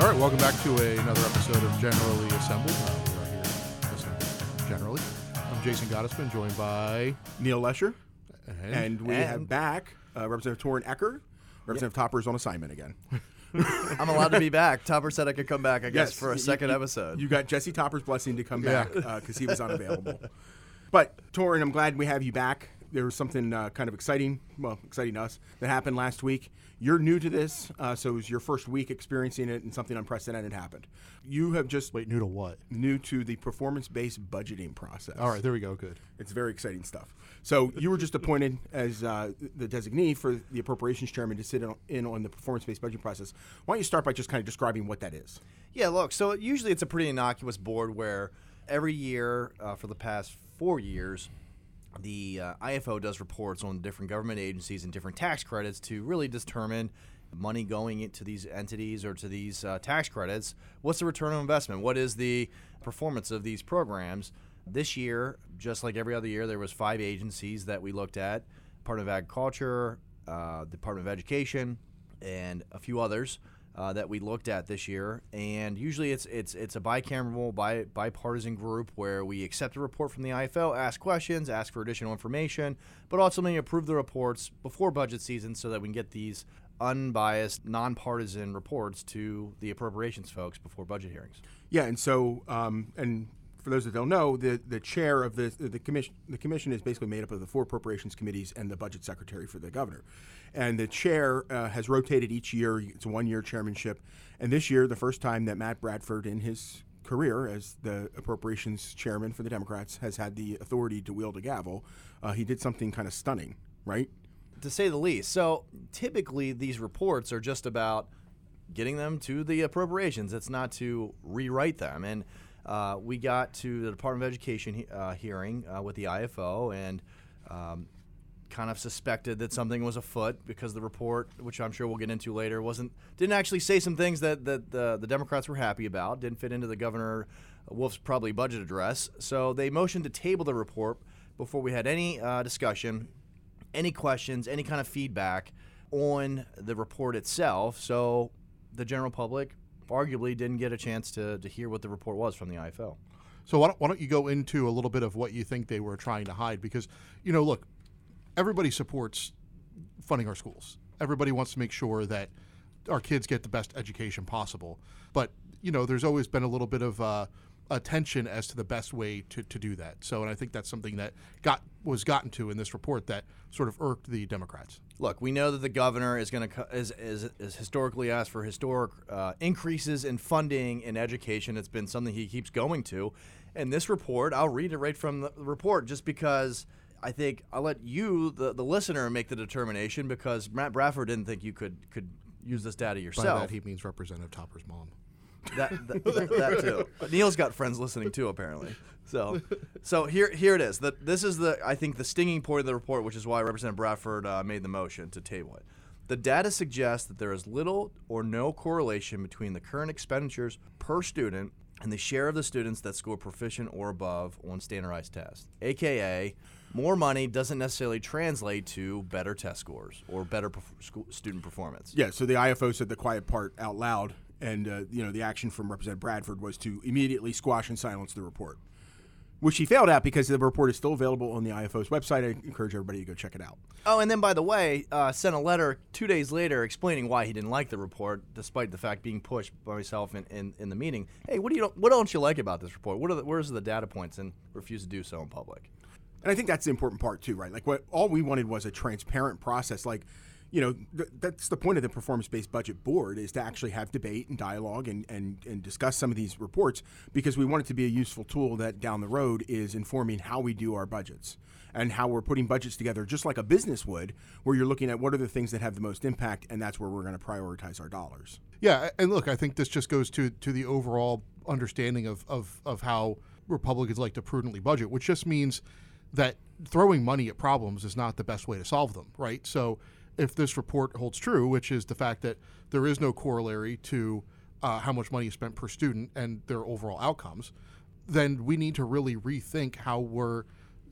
All right, welcome back to a, another episode of Generally Assembled. Uh, we are here listening generally. I'm Jason Gottesman, joined by Neil Lesher, and, and we And- have back uh, Representative Torren Ecker. Representative Topper is on assignment again. I'm allowed to be back. Topper said I could come back, I guess, Yes, for a you- second you- episode. You got Jesse Topper's blessing to come back because he was unavailable. But Torrin, I'm glad we have you back. There was something uh, kind of exciting, well, exciting to us, that happened last week. You're new to this, uh, so it was your first week experiencing it, and something unprecedented happened. You have just wait, new to what? new to the performance-based budgeting process. All right, there we go. Good. It's very exciting stuff. So you were just appointed as uh, the designee for the appropriations chairman to sit in- in on the performance-based budget process. Why don't you start by just kind of describing what that is? yeah, look, so usually it's a pretty innocuous board where every year uh, for the past four years, the uh, IFO does reports on different government agencies and different tax credits to really determine money going into these entities or to these uh, tax credits. What's the return on investment? What is the performance of these programs? This year, just like every other year, there was five agencies that we looked at: Department of Agriculture, uh, Department of Education, and a few others uh, that we looked at this year. And usually, it's it's it's a bicameral, bi- bipartisan group where we accept a report from the IFO, ask questions, ask for additional information, but ultimately approve the reports before budget season so that we can get these unbiased, nonpartisan reports to the appropriations folks before budget hearings. Yeah, and so um, and for those that don't know, the the chair of the the commission the commission is basically made up of the four appropriations committees and the budget secretary for the governor, and the chair uh, has rotated each year. It's a one year chairmanship, and this year the first time that Matt Bradford in his career as the appropriations chairman for the Democrats has had the authority to wield a gavel, uh, he did something kind of stunning, right? to say the least. So typically, these reports are just about getting them to the appropriations. It's not to rewrite them. And uh, we got to the Department of Education uh, hearing uh, with the IFO and um, kind of suspected that something was afoot because the report, which I'm sure we'll get into later, wasn't didn't actually say some things that, that the, the Democrats were happy about. Didn't fit into the Governor Wolf's probably budget address. So they motioned to table the report before we had any uh, discussion any questions, any kind of feedback on the report itself. So the general public arguably didn't get a chance to, to hear what the report was from the IFO. So why don't, why don't you go into a little bit of what you think they were trying to hide? Because you know, look, everybody supports funding our schools. Everybody wants to make sure that our kids get the best education possible. But you know, there's always been a little bit of uh, attention as to the best way to, to do that. So, and I think that's something that got was gotten to in this report that sort of irked the Democrats. Look, we know that the governor is going to is, is, is historically asked for historic uh, increases in funding in education. It's been something he keeps going to. And this report, I'll read it right from the report, just because I think I'll let you, the, the listener, make the determination because Matt Bradford didn't think you could could use this data By yourself. that he means Representative Topper's mom. That, that, that too. But Neil's got friends listening too, apparently. So, so here here it is. The, this is the I think the stinging point of the report, which is why Representative Bradford uh, made the motion to table it. The data suggests that there is little or no correlation between the current expenditures per student and the share of the students that score proficient or above on standardized tests. AKA, more money doesn't necessarily translate to better test scores or better perf- school, student performance. Yeah, so the IFO said the quiet part out loud, and uh, you know the action from Representative Bradford was to immediately squash and silence the report, which he failed at because the report is still available on the IFO's website. I encourage everybody to go check it out. Oh, and then by the way, uh, sent a letter two days later explaining why he didn't like the report, despite the fact being pushed by myself in, in, in the meeting. Hey, what do you what don't you like about this report? What are the, where's the data points? And refused to do so in public. And I think that's the important part too, right? Like what all we wanted was a transparent process. Like, you know, th- that's the point of the performance-based budget board is to actually have debate and dialogue and, and and discuss some of these reports because we want it to be a useful tool that down the road is informing how we do our budgets and how we're putting budgets together just like a business would, where you're looking at what are the things that have the most impact, and that's where we're going to prioritize our dollars. Yeah, and look, I think this just goes to to the overall understanding of of, of how Republicans like to prudently budget, which just means that throwing money at problems is not the best way to solve them, right? So if this report holds true, which is the fact that there is no corollary to uh, how much money is spent per student and their overall outcomes, then we need to really rethink how we're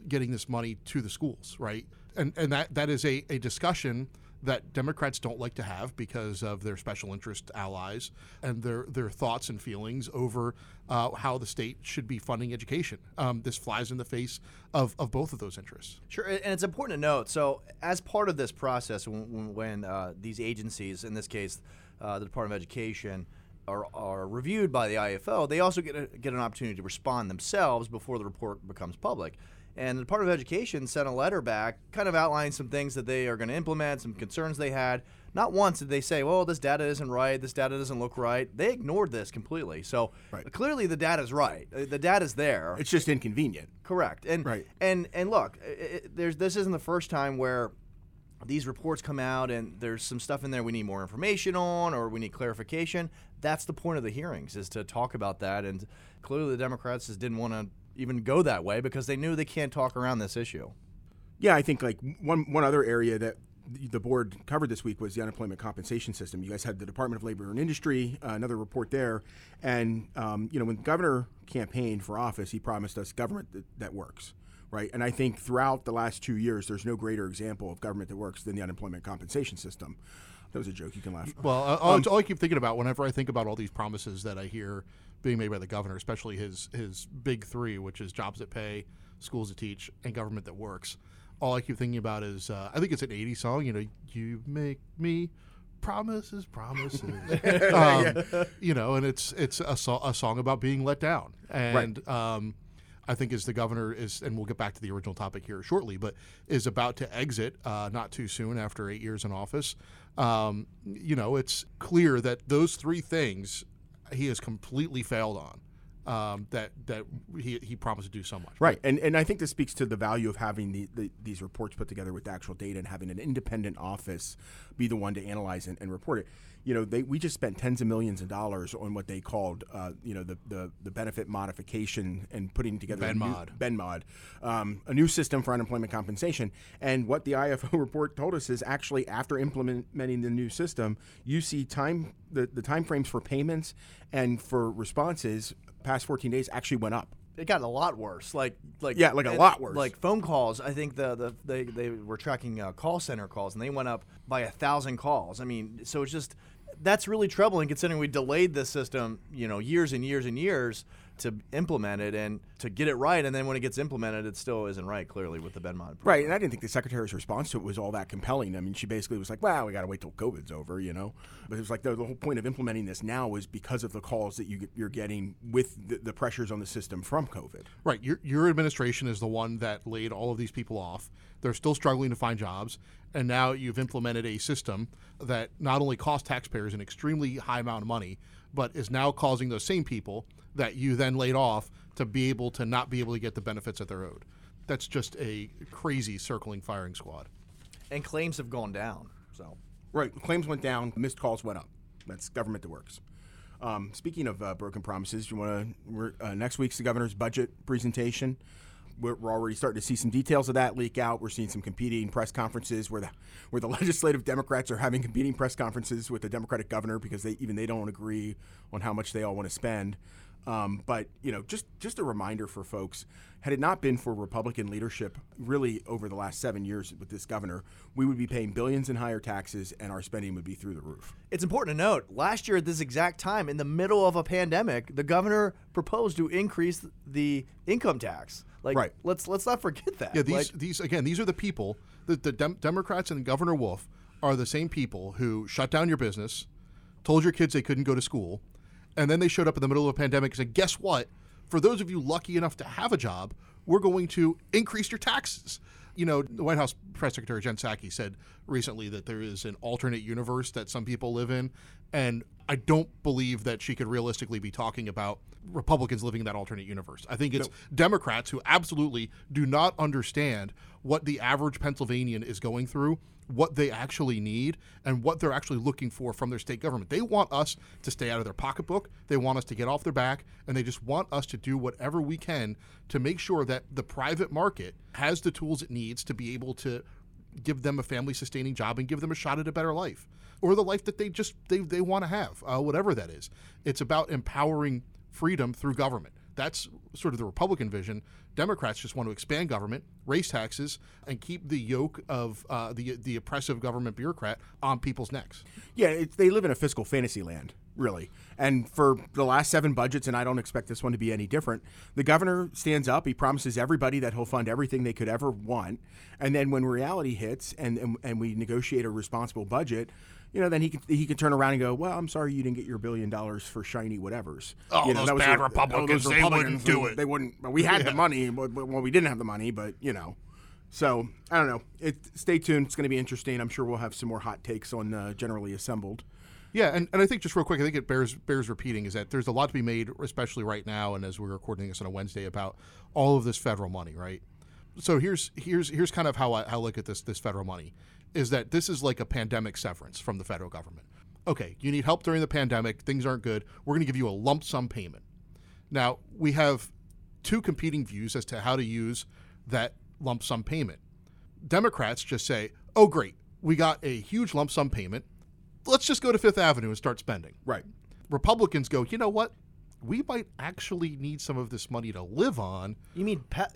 getting this money to the schools, right? And and that that is a, a discussion that Democrats don't like to have because of their special interest allies and their their thoughts and feelings over uh, how the state should be funding education. Um, this flies in the face of, of both of those interests. Sure, and it's important to note. So, as part of this process, when, when uh, these agencies, in this case, uh, the Department of Education, are, are reviewed by the IFO, they also get a, get an opportunity to respond themselves before the report becomes public. And the Department of Education sent a letter back, kind of outlining some things that they are going to implement, some concerns they had. Not once did they say, "Well, this data isn't right. This data doesn't look right." They ignored this completely. So Right. clearly, the data is right. Uh, The data is there. It's just inconvenient. Correct. And Right. and and look, i i there's this isn't the first time where these reports come out and there's some stuff in there we need more information on or we need clarification. That's the point of the hearings is to talk about that and clearly the Democrats just didn't want to even go that way because they knew they can't talk around this issue. Yeah, I think like one one other area that the board covered this week was the unemployment compensation system. You guys had the Department of Labor and Industry, uh, another report there, and um, you know when the governor campaigned for office, he promised us government that, that works, right? And I think throughout the last two years, there's no greater example of government that works than the unemployment compensation system. That was a joke. You can laugh. Well, uh, all, all I keep thinking about whenever I think about all these promises that I hear being made by the governor, especially his his big three, which is jobs that pay, schools that teach, and government that works. All I keep thinking about is uh, I think it's an '80s song. You know, you make me promises, promises. um, You know, and it's it's a, so- a song about being let down, and um, I think as the governor is, and we'll get back to the original topic here shortly, but is about to exit uh, not too soon after eight years in office. Um, you know, it's clear that those three things he has completely failed on. Um, that that he, he promised to do so much. Right, and and I think this speaks to the value of having the, the, these reports put together with actual data and having an independent office be the one to analyze and, and report it. You know, they we just spent tens of millions of dollars on what they called, uh, you know, the, the the benefit modification and putting together BenMod. BenMod, um, a new system for unemployment compensation. And what the IFO report told us is actually after implementing the new system, you see time the, the time frames for payments and for responses past 14 days actually went up. It got a lot worse. Like like Yeah, like a and- lot worse. Like phone calls. I think the, the they they were tracking uh, call center calls and they went up by a thousand calls. I mean, so it's just that's really troubling considering we delayed this system, you know, years and years and years to implement it and to get it right, and then when it gets implemented, it still isn't right. Clearly, with the BenMod. Right, and I didn't think the secretary's response to it was all that compelling. I mean, she basically was like, "Well, we got to wait till COVID's over," you know. But it was like the, the whole point of implementing this now is because of the calls that you you're getting with the, the pressures on the system from COVID. Right. Your, your administration is the one that laid all of these people off. They're still struggling to find jobs. And now you've implemented a system that not only costs taxpayers an extremely high amount of money, but is now causing those same people that you then laid off to be able to not be able to get the benefits that they're owed. That's just a crazy circling firing squad. and claims have gone down. So Right, claims went down, missed calls went up. That's government that works. Um, speaking of uh, broken promises, you want to uh, next week's the governor's budget presentation. We're, we're already starting to see some details of that leak out. We're seeing some competing press conferences where the where the legislative Democrats are having competing press conferences with the Democratic governor because they even they don't agree on how much they all want to spend. Um, but you know, just just a reminder for folks: had it not been for Republican leadership, really over the last seven years with this governor, we would be paying billions in higher taxes, and our spending would be through the roof. It's important to note, last year at this exact time, in the middle of a pandemic, the governor proposed to increase the income tax. Like, Right. let's let's not forget that. Yeah, these Like, these again, these are the people. The, the Dem- Democrats and Governor Wolf are the same people who shut down your business, told your kids they couldn't go to school, and then they showed up in the middle of a pandemic and said, "Guess what? For those of you lucky enough to have a job, we're going to increase your taxes." You know, the White House press secretary Jen Psaki said recently that there is an alternate universe that some people live in, and I don't believe that she could realistically be talking about Republicans living in that alternate universe. I think it's Democrats who absolutely do not understand what the average Pennsylvanian is going through, what they actually need, and what they're actually looking for from their state government. They want us to stay out of their pocketbook, they want us to get off their back, and they just want us to do whatever we can to make sure that the private market has the tools it needs to be able to give them a family sustaining job and give them a shot at a better life or the life that they just they, they want to have uh, whatever that is it's about empowering freedom through government that's sort of the republican vision Democrats just want to expand government, raise taxes, and keep the yoke of uh, the the oppressive government bureaucrat on people's necks. Yeah, it's, they live in a fiscal fantasy land, really. And for the last seven budgets, and I don't expect this one to be any different, the governor stands up. He promises everybody that he'll fund everything they could ever want. And then when reality hits and, and, and we negotiate a responsible budget, you know, then he can he can turn around and go, "Well, I'm sorry you didn't get your billion dollars for shiny whatevers." Oh, you know, those that was bad your- oh, Republicans, those they wouldn't do it. They wouldn't. But we had the money. But, but- well, we didn't have the money, but you know. So I don't know. It, stay tuned. It's going to be interesting. I'm sure we'll have some more hot takes on uh, generally assembled. Yeah, and, and I think just real quick, I think it bears bears repeating is that there's a lot to be made, especially right now, and as we're recording this on a Wednesday, about all of this federal money, right? So here's here's here's kind of how I, how I look at this this federal money is that this is like a pandemic severance from the federal government. Okay, you need help during the pandemic, things aren't good. We're going to give you a lump sum payment. Now we have two competing views as to how to use that lump sum payment. Democrats just say, "Oh, great, we got a huge lump sum payment. Let's just go to Fifth Avenue and start spending." Right. Republicans go, "You know what? We might actually need some of this money to live on." You mean pa-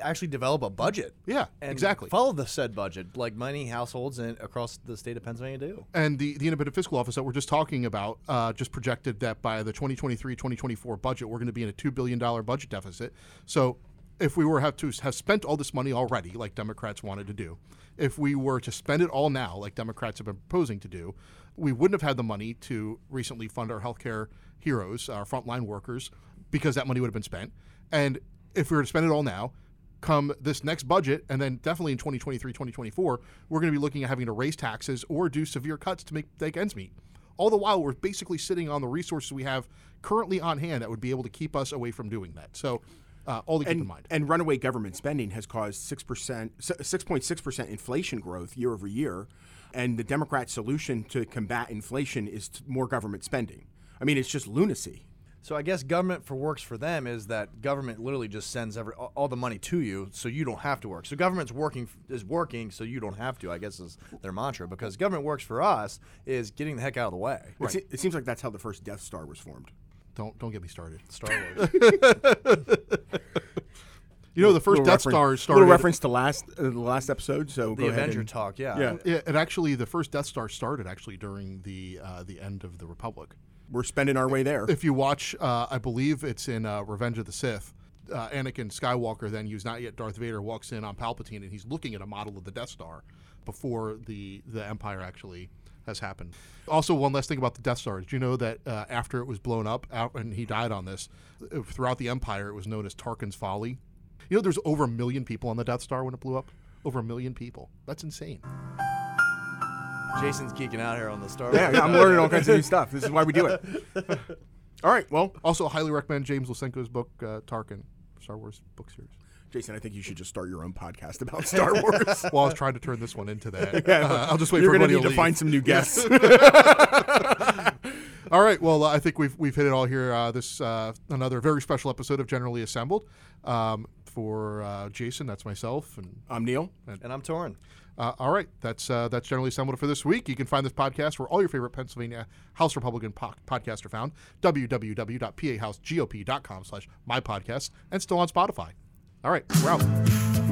actually develop a budget? Yeah, and exactly. Follow the said budget, like many households in, across the state of Pennsylvania do. And the, the independent fiscal office that we're just talking about uh, just projected that by the 2023-2024 budget, we're going to be in a $2 billion budget deficit. So if we were have to have spent all this money already, like Democrats wanted to do, if we were to spend it all now, like Democrats have been proposing to do, we wouldn't have had the money to recently fund our healthcare heroes, our frontline workers, because that money would have been spent. And if we were to spend it all now, come this next budget, and then definitely in 2023, 2024, we're going to be looking at having to raise taxes or do severe cuts to make, make ends meet. All the while, we're basically sitting on the resources we have currently on hand that would be able to keep us away from doing that. So, uh, all to keep and, in mind. and runaway government spending has caused six percent, six point six percent inflation growth year over year, and the Democrat solution to combat inflation is t- more government spending. I mean, it's just lunacy. So I guess government for works for them is that government literally just sends every all all the money to you, so you don't have to work. So government's working is working, so you don't have to. I guess is their mantra because government works for us is getting the heck out of the way. It, se- it seems like that's how the first Death Star was formed. Don't don't get me started. Star Wars. You know, the first Little Death referen- Star started. Little reference to last uh, the last episode. So the go ahead Avenger and- talk, yeah. Yeah. Yeah, and actually, the first Death Star started actually during the uh, the end of the Republic. We're spending our way there. If you watch, uh, I believe it's in uh, Revenge of the Sith. Uh, Anakin Skywalker, then who's not yet Darth Vader, walks in on Palpatine, and he's looking at a model of the Death Star before the the Empire actually has happened. Also, one last thing about the Death Star: Did you know that uh, after it was blown up, out, and he died on this, uh, throughout the Empire, it was known as Tarkin's Folly. You know, there's over a million people on the Death Star when it blew up. Over a million people. That's insane. Jason's geeking out here on the Star Wars. yeah, I'm learning all kinds of new stuff. This is why we do it. all right. Well, Also, highly recommend James Luceno's book, uh, Tarkin, Star Wars book series. Jason, I think you should just start your own podcast about Star Wars. Well, I was trying to turn this one into that. Uh, I'll just wait You're for going to everybody need to leave. find some new guests. All right. Well, uh, I think we've we've hit it all here. Uh, this uh, another very special episode of Generally Assembled. Um, for uh, Jason, that's myself, and I'm Neil. And I'm Torren. Uh, all right, that's uh, that's generally assembled for this week. You can find this podcast where all your favorite Pennsylvania House Republican po- podcasts are found. www.pahousegop.com slash my podcast and still on Spotify. All right, we're out.